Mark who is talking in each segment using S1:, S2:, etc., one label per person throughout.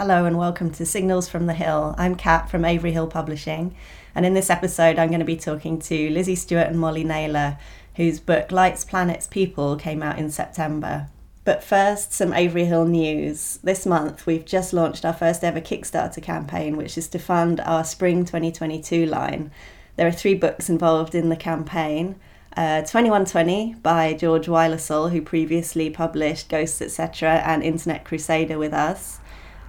S1: Hello and welcome to Signals from the Hill. I'm Kat from Avery Hill Publishing, and in this episode, I'm going to be talking to Lizzie Stewart and Molly Naylor, whose book Lights, Planets, People came out in September. But first, some Avery Hill news. This month, we've just launched our first ever Kickstarter campaign, which is to fund our Spring 2022 line. There are three books involved in the campaign. Uh, 2120 by George Wylesol, who previously published Ghosts, etc., and Internet Crusader with us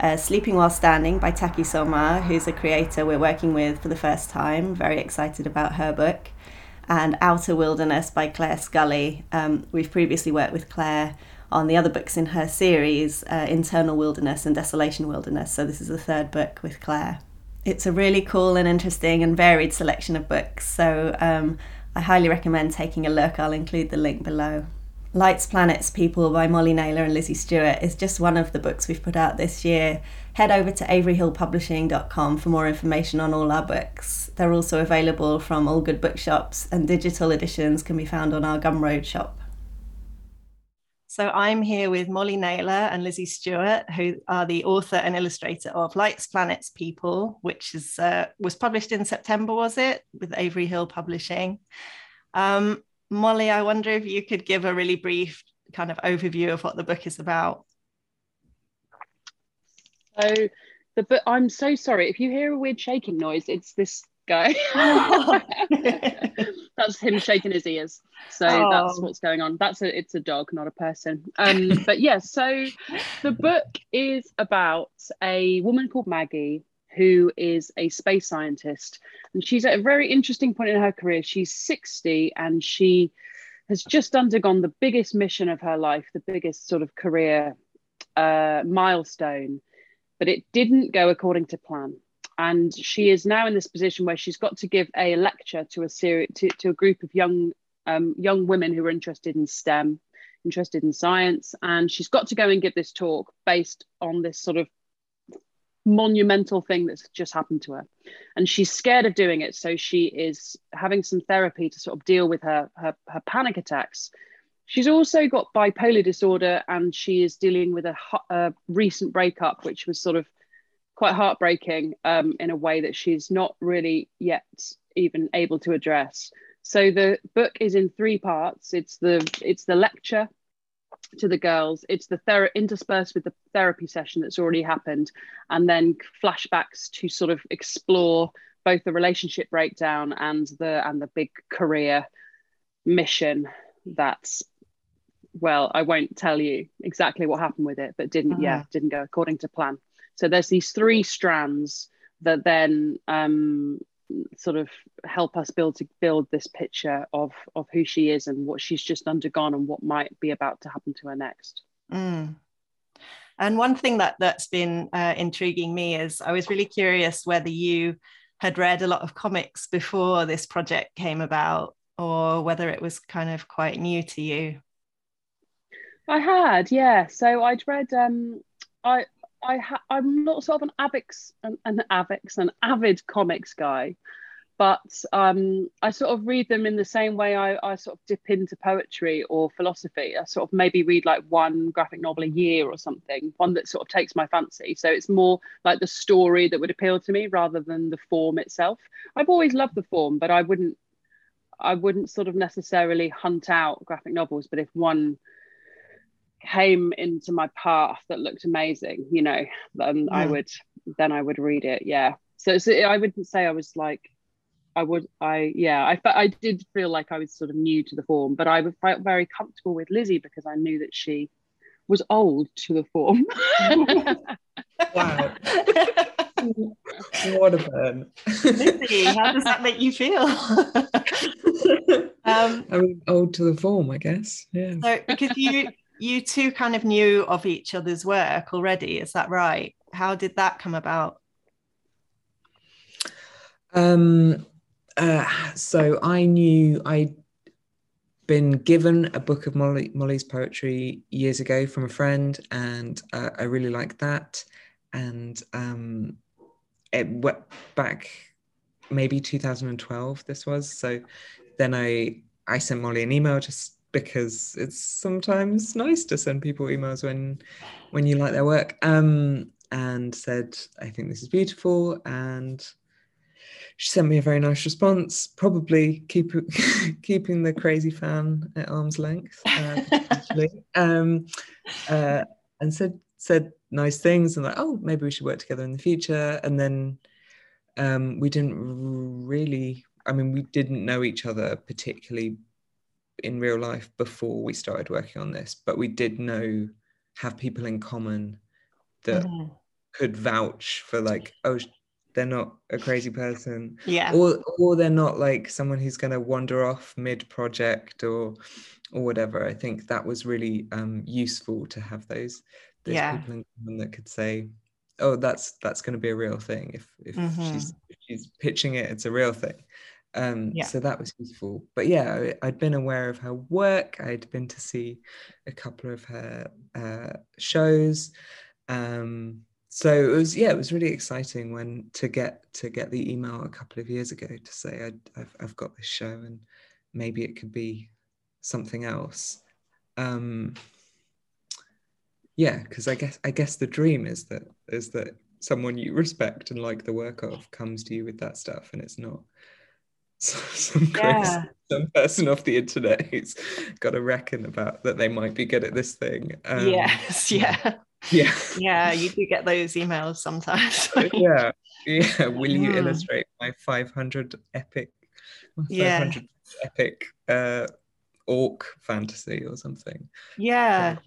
S1: uh, Sleeping While Standing by Taki Soma, who's a creator we're working with for the first time. Very excited about her book. And Outer Wilderness by Claire Scully. Um, we've previously worked with Claire on the other books in her series, uh, Internal Wilderness and Desolation Wilderness. So this is the third book with Claire. It's a really cool and interesting and varied selection of books. So um, I highly recommend taking a look. I'll include the link below. Lights, Planets, People by Molly Naylor and Lizzie Stewart is just one of the books we've put out this year. Head over to averyhillpublishing.com for more information on all our books. They're also available from all good bookshops, and digital editions can be found on our Gumroad shop. So I'm here with Molly Naylor and Lizzie Stewart, who are the author and illustrator of Lights, Planets, People, which is uh, was published in September, was it, with Avery Hill Publishing. Um, Molly, I wonder if you could give a really brief kind of overview of what the book is about.
S2: So the book I'm so sorry if you hear a weird shaking noise, it's this guy. that's him shaking his ears. So oh. that's what's going on. That's a it's a dog, not a person. Um, but yeah, so the book is about a woman called Maggie who is a space scientist. And she's at a very interesting point in her career. She's 60 and she has just undergone the biggest mission of her life, the biggest sort of career uh, milestone. But it didn't go according to plan. And she is now in this position where she's got to give a lecture to a series to, to a group of young um, young women who are interested in STEM, interested in science, and she's got to go and give this talk based on this sort of monumental thing that's just happened to her. And she's scared of doing it. So she is having some therapy to sort of deal with her her, her panic attacks. She's also got bipolar disorder and she is dealing with a, a recent breakup which was sort of quite heartbreaking um, in a way that she's not really yet even able to address. So the book is in three parts. It's the it's the lecture to the girls it's the ther- interspersed with the therapy session that's already happened and then flashbacks to sort of explore both the relationship breakdown and the and the big career mission that's well i won't tell you exactly what happened with it but didn't uh-huh. yeah didn't go according to plan so there's these three strands that then um, sort of help us build to build this picture of of who she is and what she's just undergone and what might be about to happen to her next.
S1: Mm. And one thing that that's been uh, intriguing me is I was really curious whether you had read a lot of comics before this project came about, or whether it was kind of quite new to you.
S2: I had, yeah. So I'd read. Um, I I ha- I'm not sort of an avix an, an avix an avid comics guy, but um, I sort of read them in the same way I, I sort of dip into poetry or philosophy. I sort of maybe read like one graphic novel a year or something, one that sort of takes my fancy. So it's more like the story that would appeal to me rather than the form itself. I've always loved the form, but I wouldn't I wouldn't sort of necessarily hunt out graphic novels. But if one came into my path that looked amazing, you know, then yeah. I would then I would read it. Yeah. So, so I wouldn't say I was like I would I yeah I I did feel like I was sort of new to the form, but I felt very comfortable with Lizzie because I knew that she was old to the form.
S3: wow. what a burn.
S1: Lizzie, how does that make you feel?
S3: um, I mean, old to the form, I guess. Yeah.
S1: So because you you two kind of knew of each other's work already, is that right? How did that come about?
S3: Um, uh, so I knew I'd been given a book of Molly, Molly's poetry years ago from a friend, and uh, I really liked that. And um, it went back maybe 2012. This was so. Then I I sent Molly an email just because it's sometimes nice to send people emails when when you like their work. Um, and said, I think this is beautiful. And she sent me a very nice response, probably keep, keeping the crazy fan at arm's length, uh, um, uh, and said said nice things and like, oh, maybe we should work together in the future. And then um, we didn't really, I mean, we didn't know each other particularly in real life before we started working on this, but we did know have people in common that mm-hmm. could vouch for like, oh, they're not a crazy person.
S1: Yeah.
S3: Or or they're not like someone who's gonna wander off mid project or or whatever. I think that was really um useful to have those those yeah. people in common that could say, oh, that's that's gonna be a real thing. If if mm-hmm. she's if she's pitching it, it's a real thing. Um, yeah. So that was useful. But yeah, I'd been aware of her work. I'd been to see a couple of her uh, shows. Um, so it was yeah, it was really exciting when to get to get the email a couple of years ago to say i have I've got this show and maybe it could be something else. Um, yeah, because I guess I guess the dream is that is that someone you respect and like the work of comes to you with that stuff, and it's not some yeah. some person off the internet who's got to reckon about that they might be good at this thing.
S1: Um, yes, yeah.
S3: Yeah.
S1: Yeah, you do get those emails sometimes.
S3: yeah. Yeah. Will you mm. illustrate my 500 epic 500 yeah. epic uh orc fantasy or something?
S1: Yeah.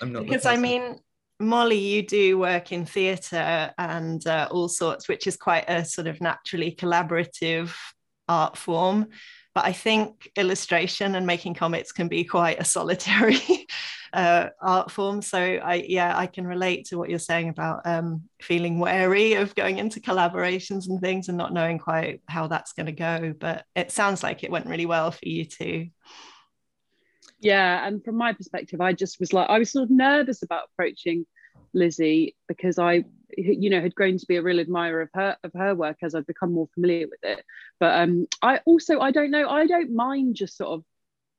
S1: I'm not because I mean Molly, you do work in theatre and uh, all sorts, which is quite a sort of naturally collaborative art form. But I think illustration and making comics can be quite a solitary uh, art form. So I, yeah, I can relate to what you're saying about um, feeling wary of going into collaborations and things and not knowing quite how that's going to go. But it sounds like it went really well for you too.
S2: Yeah, and from my perspective, I just was like, I was sort of nervous about approaching Lizzie because I you know had grown to be a real admirer of her of her work as I've become more familiar with it but um I also I don't know I don't mind just sort of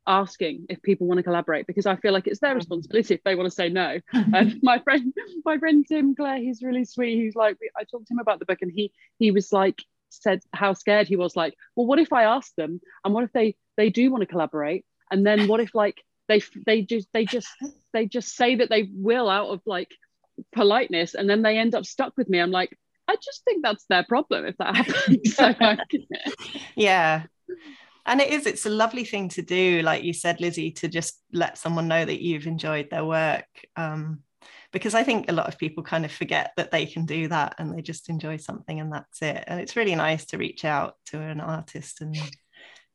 S2: asking if people want to collaborate because I feel like it's their responsibility if they want to say no. And my friend, my friend Tim Clare, he's really sweet. He's like, I talked to him about the book, and he he was like, said how scared he was. Like, well, what if I ask them, and what if they they do want to collaborate, and then what if like they they just they just they just say that they will out of like politeness and then they end up stuck with me. I'm like i just think that's their problem if that happens. So,
S1: yeah. And it is it's a lovely thing to do like you said lizzie to just let someone know that you've enjoyed their work. Um, because i think a lot of people kind of forget that they can do that and they just enjoy something and that's it. And it's really nice to reach out to an artist and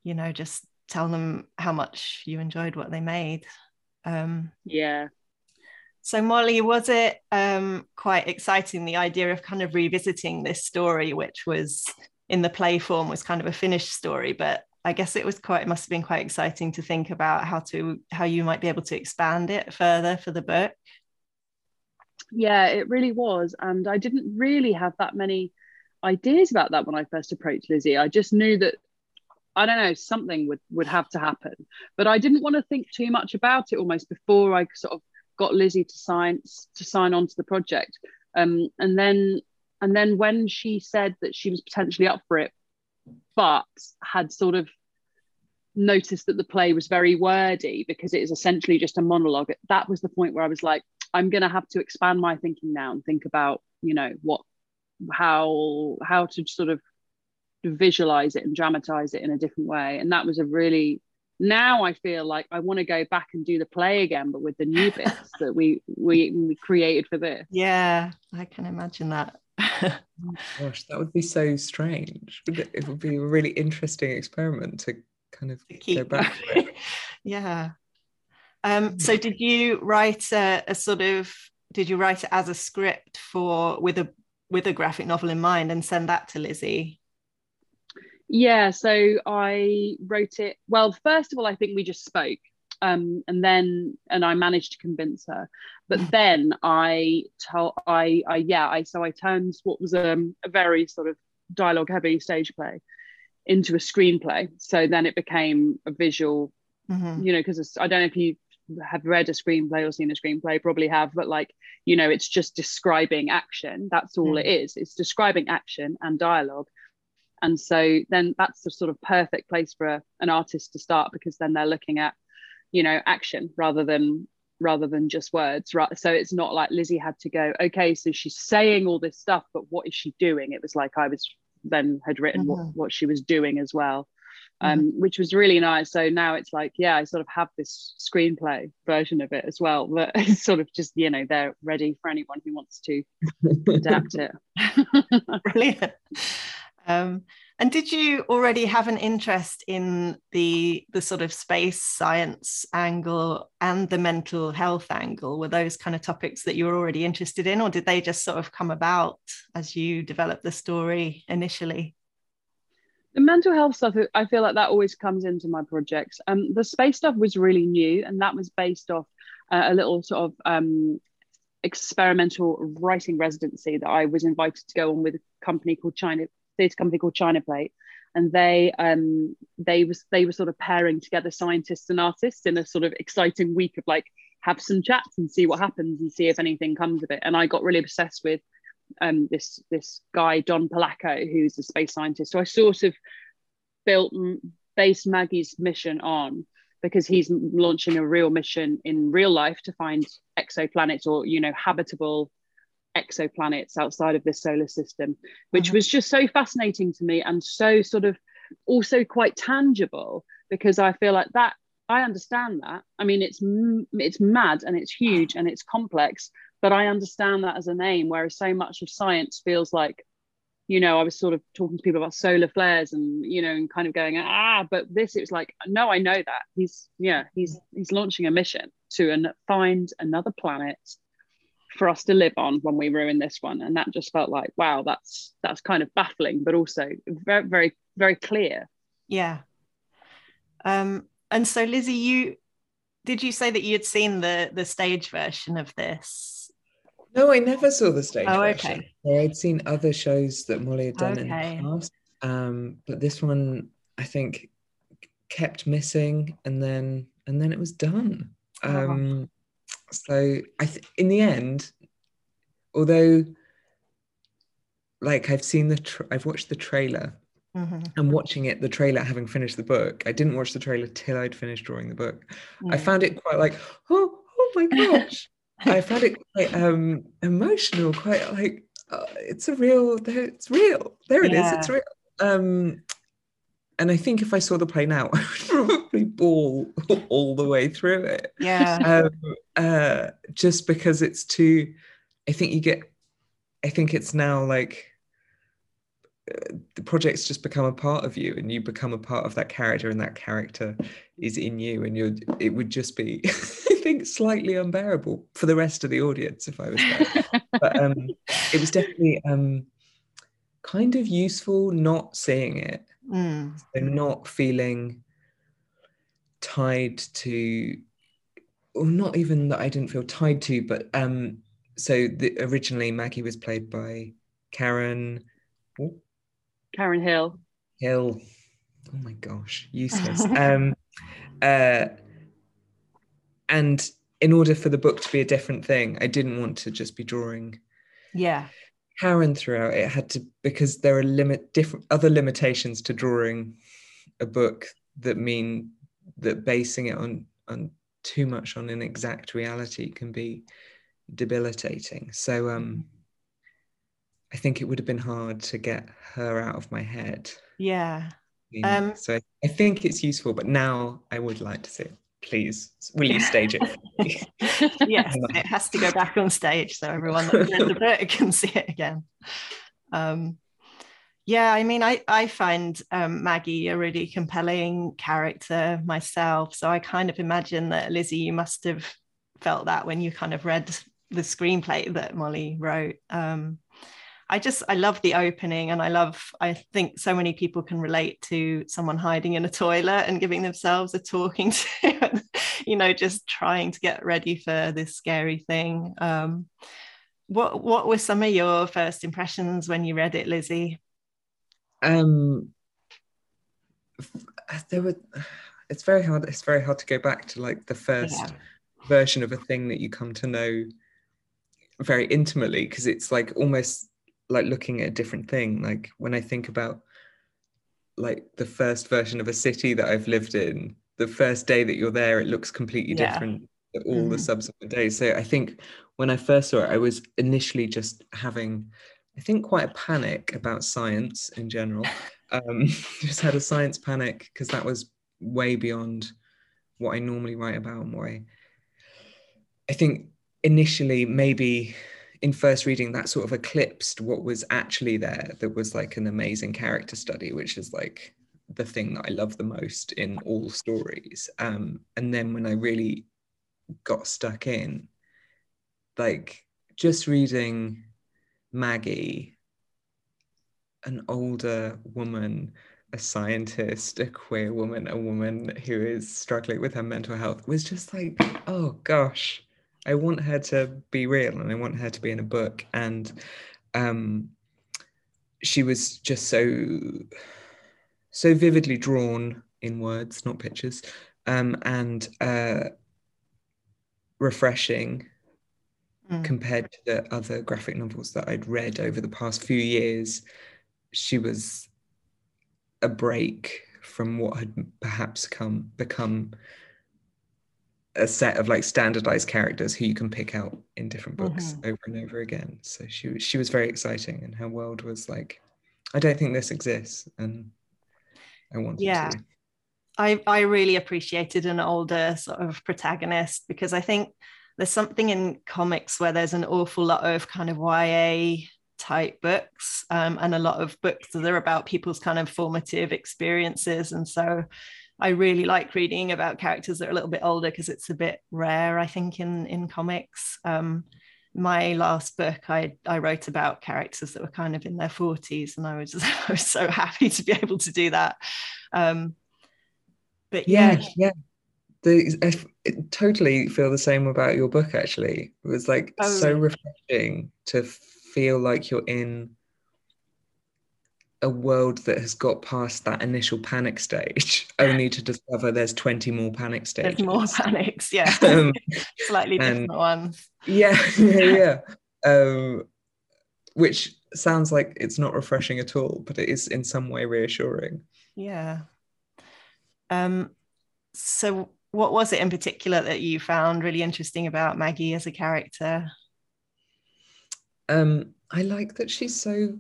S1: you know just tell them how much you enjoyed what they made. Um,
S2: yeah
S1: so, Molly, was it um, quite exciting the idea of kind of revisiting this story, which was in the play form was kind of a finished story, but I guess it was quite it must have been quite exciting to think about how to how you might be able to expand it further for the book.
S2: Yeah, it really was, and I didn't really have that many ideas about that when I first approached Lizzie. I just knew that I don't know something would would have to happen, but I didn't want to think too much about it almost before I sort of got Lizzie to sign to sign on to the project. Um, and then and then when she said that she was potentially up for it, but had sort of noticed that the play was very wordy because it is essentially just a monologue. That was the point where I was like, I'm going to have to expand my thinking now and think about, you know, what, how, how to sort of visualize it and dramatize it in a different way. And that was a really now I feel like I want to go back and do the play again, but with the new bits that we we we created for this.
S1: Yeah, I can imagine that.
S3: oh gosh, that would be so strange. It would be a really interesting experiment to kind of to go back.
S1: yeah. Um, so did you write a, a sort of did you write it as a script for with a with a graphic novel in mind and send that to Lizzie?
S2: Yeah, so I wrote it. Well, first of all, I think we just spoke, um, and then and I managed to convince her. But mm. then I told I, I yeah, I so I turned what was um, a very sort of dialogue heavy stage play into a screenplay. So then it became a visual, mm-hmm. you know, because I don't know if you've read a screenplay or seen a screenplay probably have but like you know it's just describing action that's all mm. it is it's describing action and dialogue and so then that's the sort of perfect place for a, an artist to start because then they're looking at you know action rather than rather than just words right? So it's not like lizzie had to go okay so she's saying all this stuff but what is she doing? It was like i was then had written mm-hmm. what, what she was doing as well um, mm-hmm. which was really nice. So now it's like yeah i sort of have this screenplay version of it as well but it's sort of just you know they're ready for anyone who wants to adapt it.
S1: Brilliant um, and did you already have an interest in the the sort of space science angle and the mental health angle? Were those kind of topics that you were already interested in, or did they just sort of come about as you developed the story initially?
S2: The mental health stuff, I feel like that always comes into my projects. Um, the space stuff was really new, and that was based off uh, a little sort of um, experimental writing residency that I was invited to go on with a company called China theatre company called China Plate, and they um they was they were sort of pairing together scientists and artists in a sort of exciting week of like have some chats and see what happens and see if anything comes of it. And I got really obsessed with um this this guy Don Pollacco, who's a space scientist. So I sort of built based Maggie's mission on because he's launching a real mission in real life to find exoplanets or you know habitable exoplanets outside of this solar system, which mm-hmm. was just so fascinating to me and so sort of also quite tangible because I feel like that I understand that. I mean, it's it's mad and it's huge and it's complex, but I understand that as a name. Whereas so much of science feels like, you know, I was sort of talking to people about solar flares and you know, and kind of going ah, but this it was like no, I know that he's yeah, he's he's launching a mission to an, find another planet for us to live on when we ruin this one and that just felt like wow that's that's kind of baffling but also very very very clear
S1: yeah um and so lizzie you did you say that you had seen the the stage version of this
S3: no i never saw the stage oh, version okay. i'd seen other shows that molly had done okay. in the past um but this one i think kept missing and then and then it was done oh. So I th- in the end, although like I've seen the tra- I've watched the trailer mm-hmm. and watching it the trailer having finished the book I didn't watch the trailer till I'd finished drawing the book I found it quite like oh oh my gosh I found it quite um emotional quite like uh, it's a real it's real there it yeah. is. it's real um and I think if I saw the play now, I would probably bawl all the way through it.
S1: Yeah.
S3: Um, uh, just because it's too, I think you get, I think it's now like uh, the project's just become a part of you and you become a part of that character and that character is in you and you're, it would just be, I think, slightly unbearable for the rest of the audience if I was there. but um, it was definitely um, kind of useful not seeing it
S1: Mm.
S3: So not feeling tied to, or not even that I didn't feel tied to, but um, so the, originally Maggie was played by Karen.
S2: Oh. Karen Hill.
S3: Hill. Oh my gosh, useless. um, uh, and in order for the book to be a different thing, I didn't want to just be drawing.
S1: Yeah.
S3: Karen throughout it had to because there are limit different other limitations to drawing a book that mean that basing it on on too much on an exact reality can be debilitating. So um I think it would have been hard to get her out of my head.
S1: Yeah.
S3: Um, so I think it's useful, but now I would like to see it please will you stage it
S1: yes it has to go back on stage so everyone the book can see it again. Um, yeah i mean i i find um, maggie a really compelling character myself so i kind of imagine that lizzie you must have felt that when you kind of read the screenplay that molly wrote. Um, I just I love the opening and I love I think so many people can relate to someone hiding in a toilet and giving themselves a talking to you know just trying to get ready for this scary thing um, what what were some of your first impressions when you read it Lizzie
S3: um there were it's very hard it's very hard to go back to like the first yeah. version of a thing that you come to know very intimately because it's like almost like looking at a different thing like when i think about like the first version of a city that i've lived in the first day that you're there it looks completely yeah. different all mm-hmm. the subsequent days so i think when i first saw it i was initially just having i think quite a panic about science in general um just had a science panic because that was way beyond what i normally write about and why i i think initially maybe in first reading that sort of eclipsed what was actually there that was like an amazing character study which is like the thing that i love the most in all stories. Um, and then when i really got stuck in like just reading maggie an older woman a scientist a queer woman a woman who is struggling with her mental health was just like oh gosh I want her to be real and I want her to be in a book. And um, she was just so so vividly drawn in words, not pictures, um, and uh, refreshing mm. compared to the other graphic novels that I'd read over the past few years. She was a break from what had perhaps come become a set of like standardized characters who you can pick out in different books mm-hmm. over and over again. So she she was very exciting, and her world was like, I don't think this exists, and I wanted yeah. to.
S1: I I really appreciated an older sort of protagonist because I think there's something in comics where there's an awful lot of kind of YA type books um, and a lot of books that are about people's kind of formative experiences, and so I really like reading about characters that are a little bit older because it's a bit rare, I think, in in comics. Um, my last book, I I wrote about characters that were kind of in their forties, and I was just, I was so happy to be able to do that. Um, but yeah,
S3: yeah, yeah. The, I totally feel the same about your book. Actually, it was like oh, so refreshing to feel like you're in a world that has got past that initial panic stage, only to discover there's 20 more panic stages.
S1: There's more panics, yeah. Um, Slightly different ones.
S3: Yeah, yeah, yeah. Um, which sounds like it's not refreshing at all, but it is in some way reassuring.
S1: Yeah. Um, so what was it in particular that you found really interesting about Maggie as a character?
S3: Um, I like that she's so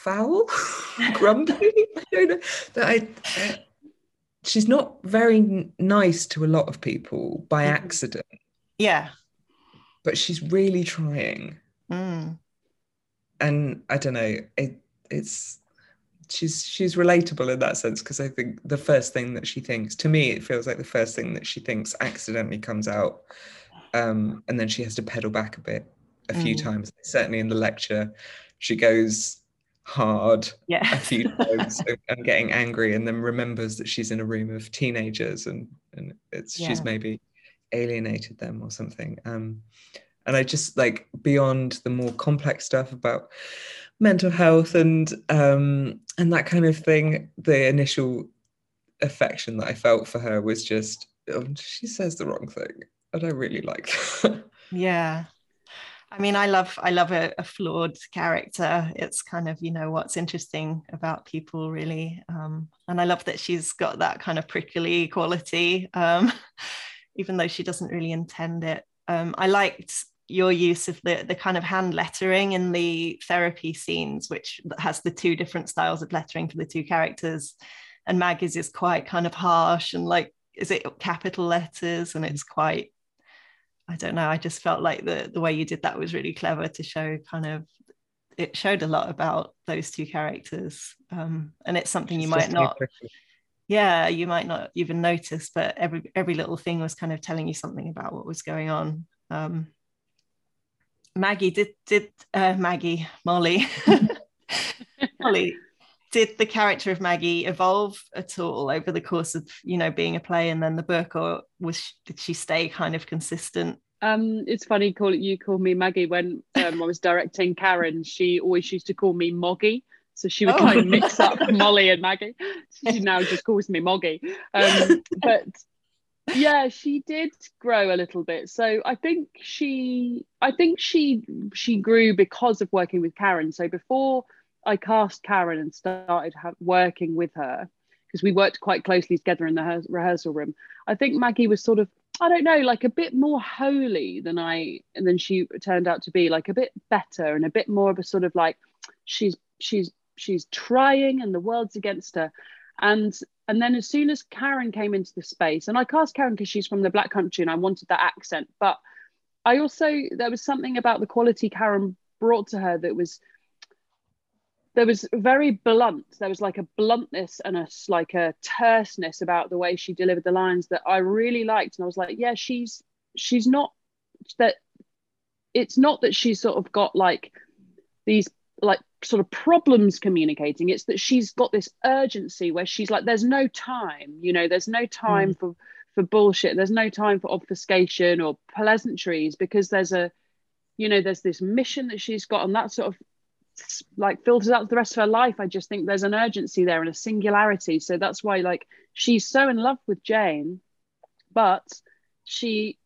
S3: foul, grumpy. I don't know that I. Uh, she's not very nice to a lot of people by mm. accident.
S1: Yeah,
S3: but she's really trying.
S1: Mm.
S3: And I don't know. It it's she's she's relatable in that sense because I think the first thing that she thinks to me it feels like the first thing that she thinks accidentally comes out, um, and then she has to pedal back a bit a few mm. times. Certainly in the lecture, she goes hard
S1: yeah.
S3: a few times and getting angry and then remembers that she's in a room of teenagers and and it's yeah. she's maybe alienated them or something um and i just like beyond the more complex stuff about mental health and um and that kind of thing the initial affection that i felt for her was just oh, she says the wrong thing and i really like that.
S1: yeah I mean, I love I love a, a, flawed character. It's kind of you know what's interesting about people really, um, and I love that she's got that kind of prickly quality, um, even though she doesn't really intend it. Um, I liked your use of the the kind of hand lettering in the therapy scenes, which has the two different styles of lettering for the two characters, and Maggie's is quite kind of harsh and like is it capital letters and it's quite I don't know. I just felt like the the way you did that was really clever to show kind of it showed a lot about those two characters, um, and it's something you might not. Yeah, you might not even notice, but every every little thing was kind of telling you something about what was going on. Um, Maggie did did uh, Maggie Molly Molly did the character of Maggie evolve at all over the course of you know being a play and then the book, or was she, did she stay kind of consistent?
S2: Um, it's funny call you call me Maggie when um, I was directing Karen. She always used to call me Moggy. So she would oh. kind of mix up Molly and Maggie. She now just calls me Moggy. Um, but yeah, she did grow a little bit. So I think she, I think she, she grew because of working with Karen. So before I cast Karen and started ha- working with her, because we worked quite closely together in the rehearsal room. I think Maggie was sort of, I don't know, like a bit more holy than I than she turned out to be, like a bit better and a bit more of a sort of like she's she's she's trying and the world's against her. And and then as soon as Karen came into the space, and I cast Karen because she's from the Black Country and I wanted that accent, but I also there was something about the quality Karen brought to her that was there was very blunt. There was like a bluntness and a like a terseness about the way she delivered the lines that i really liked. And i was like yeah she's she's not that it's not that she's sort of got like these like sort of problems communicating. It's that she's got this urgency where she's like there's no time you know there's no time mm. for for bullshit. There's no time for obfuscation or pleasantries because there's a you know there's this mission that she's got and that sort of like filters out the rest of her life i just think there's an urgency there and a singularity. So that's why like she's so in love with jane but she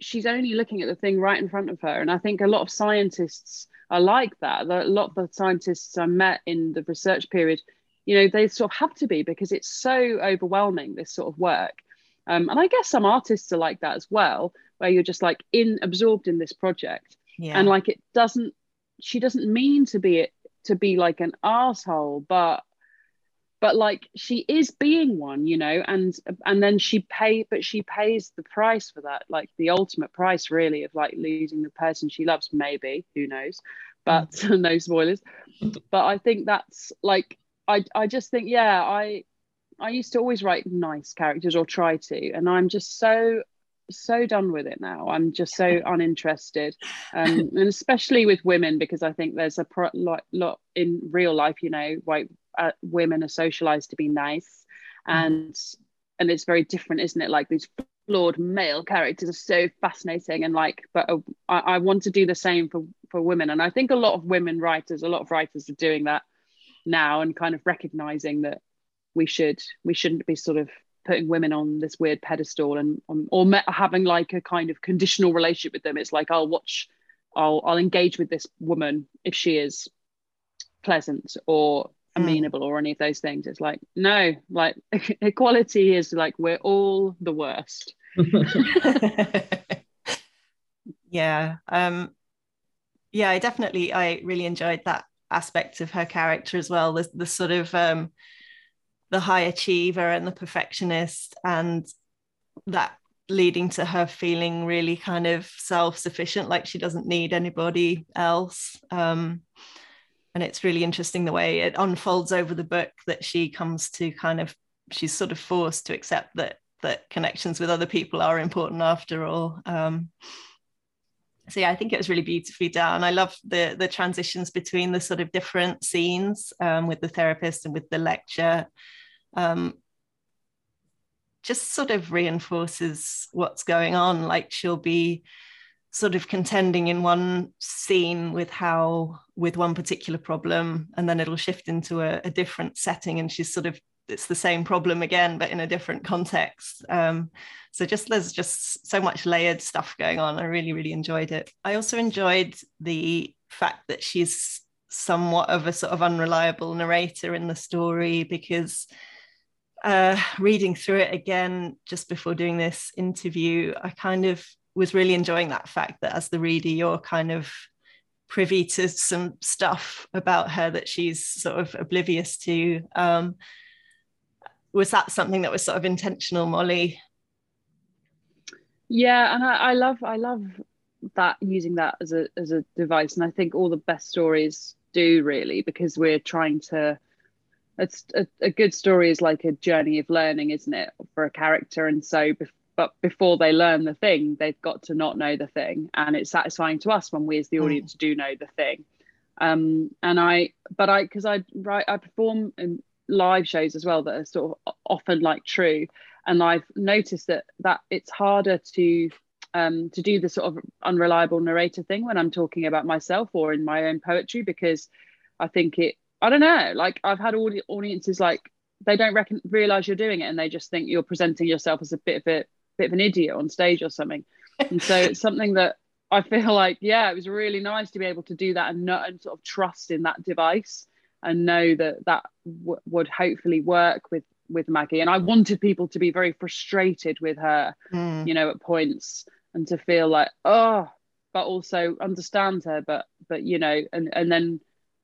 S2: she's only looking at the thing right in front of her. And i think a lot of scientists are like that a lot of the scientists i met in the research period. You know they sort of have to be because it's so overwhelming this sort of work. Um, and i guess some artists are like that as well where you're just like in absorbed in this project. Yeah. and like it doesn't she doesn't mean to be to be like an asshole but but like she is being one you know and and then she pay but she pays the price for that like the ultimate price really of like losing the person she loves maybe who knows but mm. no spoilers but i think that's like i i just think yeah i i used to always write nice characters or try to and i'm just so so done with it now. I'm just so uninterested, um, and especially with women because I think there's a pro- lot, lot in real life. You know, white uh, women are socialized to be nice, mm. and and it's very different, isn't it? Like these flawed male characters are so fascinating, and like, but uh, I, I want to do the same for for women, and I think a lot of women writers, a lot of writers are doing that now, and kind of recognizing that we should we shouldn't be sort of putting women on this weird pedestal and um, or having like a kind of conditional relationship with them. It's like i'll watch i'll i'll engage with this woman if she is pleasant or mm. amenable or any of those things. It's like no like equality is like we're all the worst.
S1: Yeah um yeah i definitely i really enjoyed that aspect of her character as well. The, the sort of um the high achiever and the perfectionist and that leading to her feeling really kind of self-sufficient like she doesn't need anybody else. Um, and it's really interesting the way it unfolds over the book that she comes to kind of she's sort of forced to accept that that connections with other people are important after all. Um, so yeah, I think it was really beautifully done. I love the the transitions between the sort of different scenes um, with the therapist and with the lecture um, just sort of reinforces what's going on. Like she'll be sort of contending in one scene with how with one particular problem and then it'll shift into a, a, different setting and she's sort of it's the same problem again but in a different context. Um, so just there's just so much layered stuff going on. I really really enjoyed it. I also enjoyed the fact that she's somewhat of a sort of unreliable narrator in the story because uh, reading through it again just before doing this interview, I kind of was really enjoying that fact that as the reader, you're kind of privy to some stuff about her that she's sort of oblivious to. Um, was that something that was sort of intentional, Molly?
S2: Yeah, and I, I love I love that using that as a as a device, and I think all the best stories do really because we're trying to it's a, a, good story is like a journey of learning isn't it for a character and so but before they learn the thing they've got to not know the thing and it's satisfying to us when we as the mm. audience mm. do know the thing um and i but i because i write i perform in live shows as well that are sort of often like true and i've noticed that that it's harder to um to do the sort of unreliable narrator thing when i'm talking about myself or in my own poetry because i think it I don't know. Like I've had all the audiences like they don't reckon realize you're doing it and they just think you're presenting yourself as a bit of a bit of an idiot on stage or something. And so it's something that I feel like, yeah, it was really nice to be able to do that and not and sort of trust in that device and know that that w- would hopefully work with with Maggie. And I wanted people to be very frustrated with her, mm. you know, at points and to feel like, oh, but also understand her. But but you know, and and then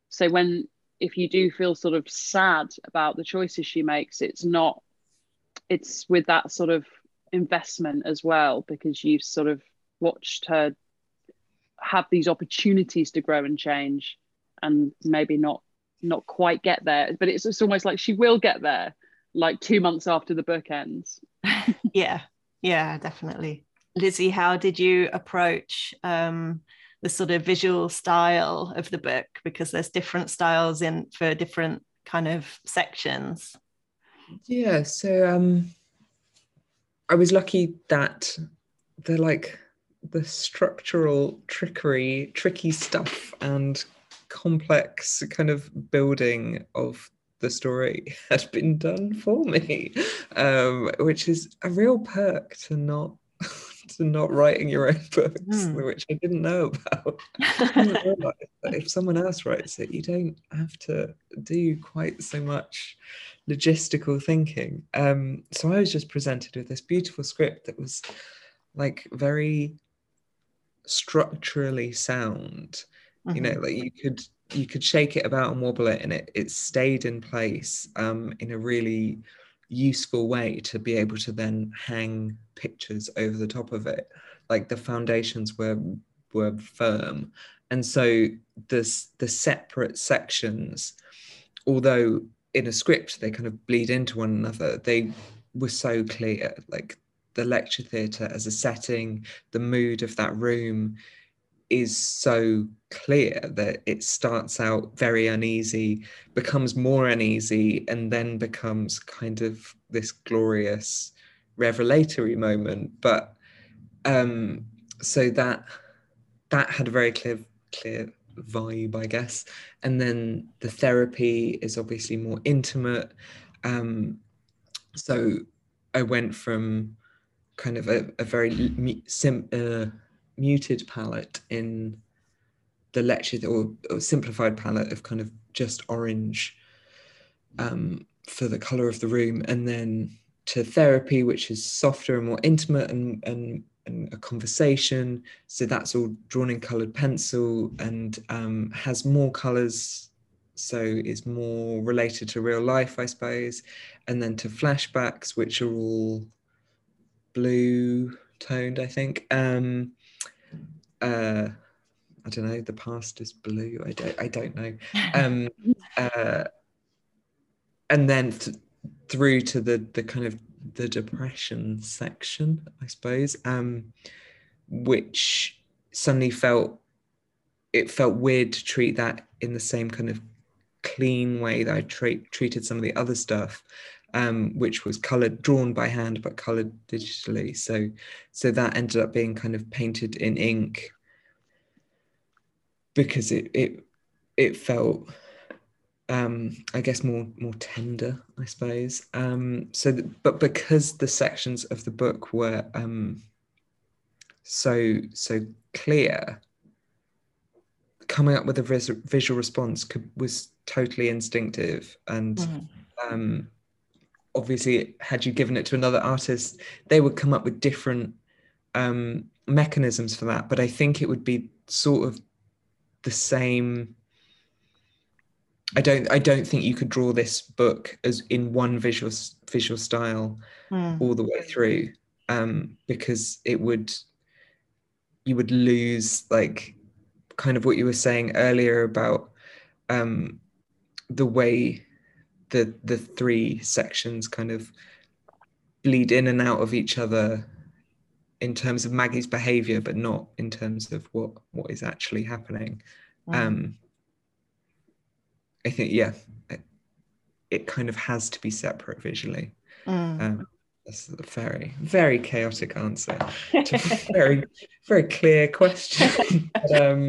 S2: so when if you do feel sort of sad about the choices she makes, it's not. It's with that sort of investment as well because you've sort of watched her have these opportunities to grow and change and maybe not not quite get there. But it's, it's almost like she will get there like two months after the book ends.
S1: Yeah. Yeah definitely. Lizzie how did you approach um the sort of visual style of the book because there's different styles in for different kind of sections.
S3: Yeah so um i was lucky that the like the structural trickery tricky stuff and complex kind of building of the story had been done for me, um, which is a real perk to not to not writing your own books, mm. which I didn't know about. If someone else writes it, you don't have to do quite so much logistical thinking. Um, so I was just presented with this beautiful script that was like very structurally sound. Mm-hmm. You know, mm-hmm. like you could you could shake it about and wobble it and it it stayed in place um, in a really useful way to be able to then hang pictures over the top of it. Like the foundations were were firm. And so the the separate sections although in a script they kind of bleed into one another they were so clear. Like the lecture theatre as a setting the mood of that room is so clear that it starts out very uneasy, becomes more uneasy, and then becomes kind of this glorious revelatory moment. But um, so that that had a very clear clear vibe, I guess. And then the therapy is obviously more intimate. Um, so I went from kind of a, a very sim, uh, muted palette in the lecture or, or, simplified palette of kind of just orange um, for the color of the room and then to therapy which is softer and more intimate and, and, and a conversation. So that's all drawn in colored pencil and um, has more colors so it's more related to real life i suppose. And then to flashbacks which are all blue toned i think. Um, uh, I don't know. The past is blue. I don't. I don't know. Um, uh, and then th- through to the the kind of the depression section, I suppose, um, which suddenly felt it felt weird to treat that in the same kind of clean way that I tra- treated some of the other stuff, um, which was colored, drawn by hand but colored digitally. So, so that ended up being kind of painted in ink because it it it felt um i guess more more tender i suppose um so that, but because the sections of the book were um so so clear coming up with a vis- visual response could, was totally instinctive and mm-hmm. um obviously had you given it to another artist they would come up with different um mechanisms for that but i think it would be sort of the same I don't I don't think you could draw this book as in one visual visual style mm. all the way through um, because it would you would lose like kind of what you were saying earlier about um, the way the the three sections kind of bleed in and out of each other in terms of Maggie's behavior, but not in terms of what what is actually happening. Mm. Um, I think yeah, it, it, kind of has to be separate visually. Mm. Um, that's a very very chaotic answer to a very very clear question. but, um,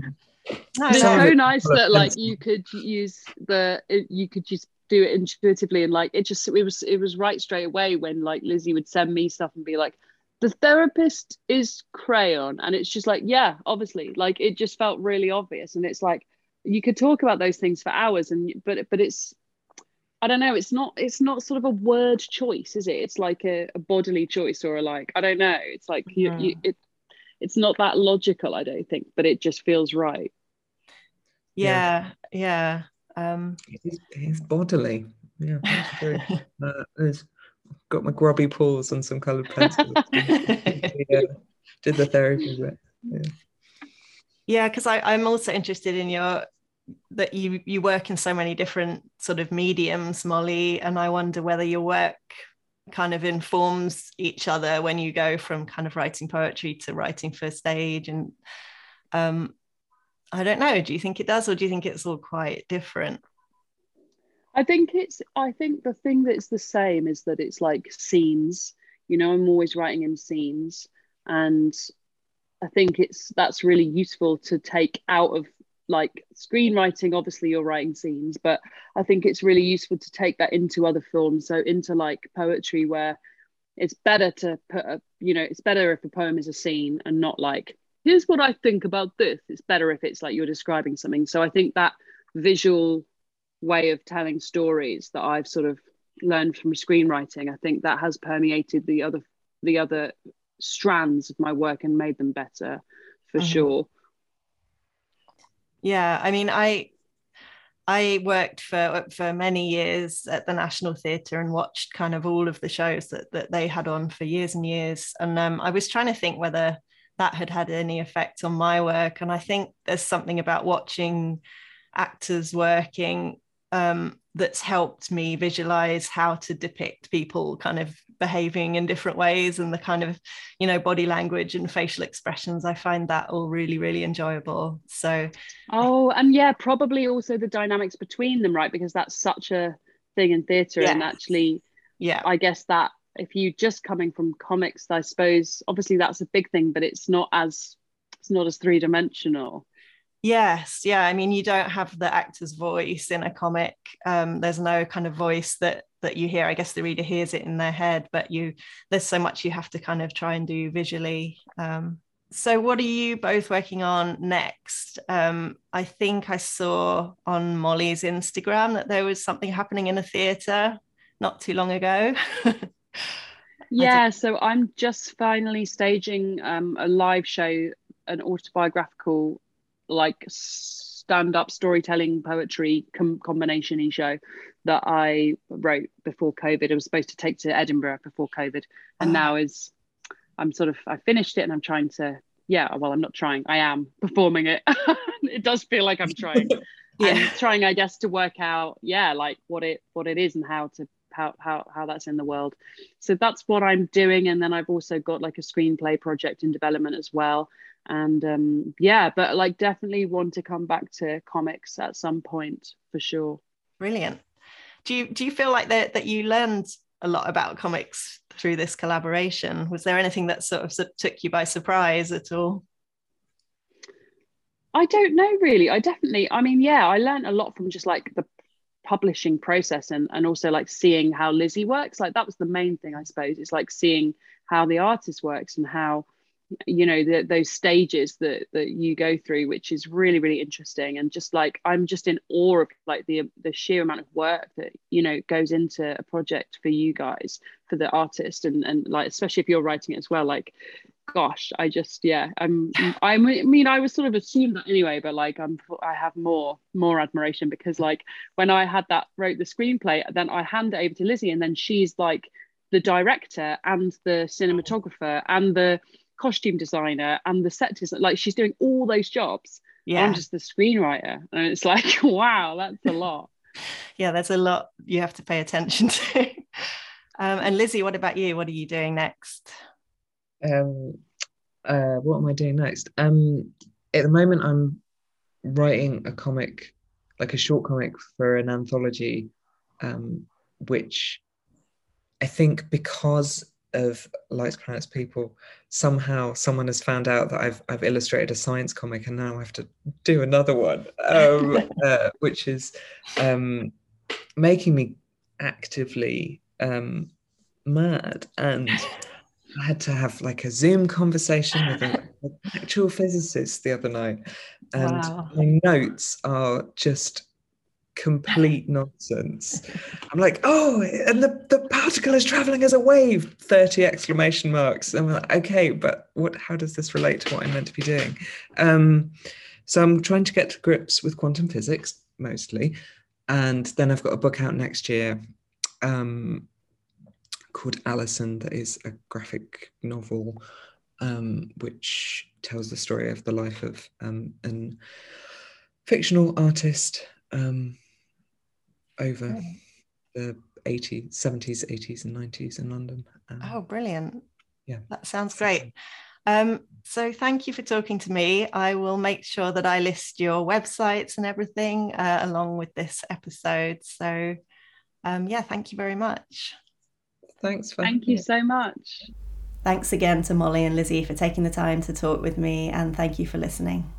S2: no, it's so nice that like you could use the you could just do it intuitively and like it just it was it was right straight away when like Lizzy would send me stuff and be like the therapist is crayon and it's just like yeah obviously like it just felt really obvious and it's like you could talk about those things for hours and but but it's I don't know. It's not. It's not sort of a word choice, is it? It's like a, a bodily choice, or a like. I don't know. It's like you, you, it. It's not that logical, I don't think, but it just feels right.
S1: Yeah, yeah. yeah. Um,
S3: it's, it's bodily. Yeah, that's true. uh, got my grubby paws on some coloured pencils. yeah, did the therapy bit. Yeah.
S1: Yeah, because I'm also interested in your that you you work in so many different sort of mediums, Molly, and I wonder whether your work kind of informs each other when you go from kind of writing poetry to writing for stage and um I don't know do you think it does or do you think it's all quite different
S2: I think it's I think the thing that's the same is that it's like scenes. You know, I'm always writing in scenes and I think it's that's really useful to take out of like screenwriting obviously you're writing scenes but i think it's really useful to take that into other films so into like poetry where it's better to put a you know it's better if a poem is a scene and not like here's what i think about this it's better if it's like you're describing something so i think that visual way of telling stories that I've sort of learned from screenwriting. I think that has permeated the other the other strands of my work and made them better for mm-hmm. sure.
S1: Yeah, I mean, I I worked for for many years at the National Theatre and watched kind of all of the shows that that they had on for years and years. And um, I was trying to think whether that had had any effect on my work. And I think there's something about watching actors working um, that's helped me visualize how to depict people kind of behaving in different ways and the kind of you know body language and facial expressions i find that all really really enjoyable so
S2: oh and yeah probably also the dynamics between them right because that's such a thing in theater yes. and actually yeah i guess that if you're just coming from comics i suppose obviously that's a big thing but it's not as it's not as three-dimensional
S1: Yes, yeah. I mean, you don't have the actor's voice in a comic. Um, there's no kind of voice that that you hear. I guess the reader hears it in their head, but you there's so much you have to kind of try and do visually. Um, so, what are you both working on next? Um, I think I saw on Molly's Instagram that there was something happening in a theatre not too long ago.
S2: yeah, so I'm just finally staging um, a live show, an autobiographical like stand up storytelling poetry com- combination show that I wrote before COVID. I was supposed to take to Edinburgh before COVID, and oh. now is I'm sort of I finished it and I'm trying to yeah well I'm not trying I am performing it. it does feel like I'm trying. yeah, and trying I guess to work out yeah like what it what it is and how to how how how that's in the world. So that's what I'm doing, and then I've also got like a screenplay project in development as well. And um, yeah but like definitely want to come back to comics at some point for sure.
S1: Brilliant. Do you do you feel like that that you learned a lot about comics through this collaboration? Was there anything that sort of took you by surprise at all?
S2: I don't know really. I definitely i mean yeah i learned a lot from just like the publishing process and and also like seeing how lizzy works. Like that was the main thing i suppose. It's like seeing how the artist works and how you know the, those stages that that you go through which is really really interesting. And just like i'm just in awe of like the the sheer amount of work that you know goes into a project for you guys for the artist. And and like especially if you're writing it as well like gosh i just yeah i'm i mean i was sort of assumed that anyway but like i'm i have more more admiration because like when i had that wrote the screenplay then i hand it over to lizzy and then she's like the director and the cinematographer and the costume designer and the set designer. Like she's doing all those jobs. Yeah. I'm just the screenwriter. And it's like, wow, that's a lot.
S1: yeah, there's a lot you have to pay attention to. um, and Lizzy, what about you? What are you doing next?
S3: Um, uh, what am I doing next? Um, at the moment, I'm writing a comic, like a short comic for an anthology, um, which I think because of Lights Planets People, somehow someone has found out that I've I've illustrated a science comic and now I have to do another one, um, uh, which is um, making me actively um, mad. And I had to have like a Zoom conversation with an actual physicist the other night, and wow. my notes are just complete nonsense. I'm like, oh, and the, the particle is traveling as a wave, 30 exclamation marks. I'm like, okay, but what how does this relate to what I'm meant to be doing? Um, so I'm trying to get to grips with quantum physics mostly. And then I've got a book out next year um, called Alison that is a graphic novel um, which tells the story of the life of um, an fictional artist um, over the 80s, 70s, 80s, and 90s in London.
S1: Um, oh, brilliant.
S3: Yeah.
S1: That sounds great. Um, so thank you for talking to me. I will make sure that I list your websites and everything uh, along with this episode. So um, yeah, thank you very much.
S3: Thanks.
S2: For thank you so much.
S1: Thanks again to Molly and Lizzy for taking the time to talk with me, and thank you for listening.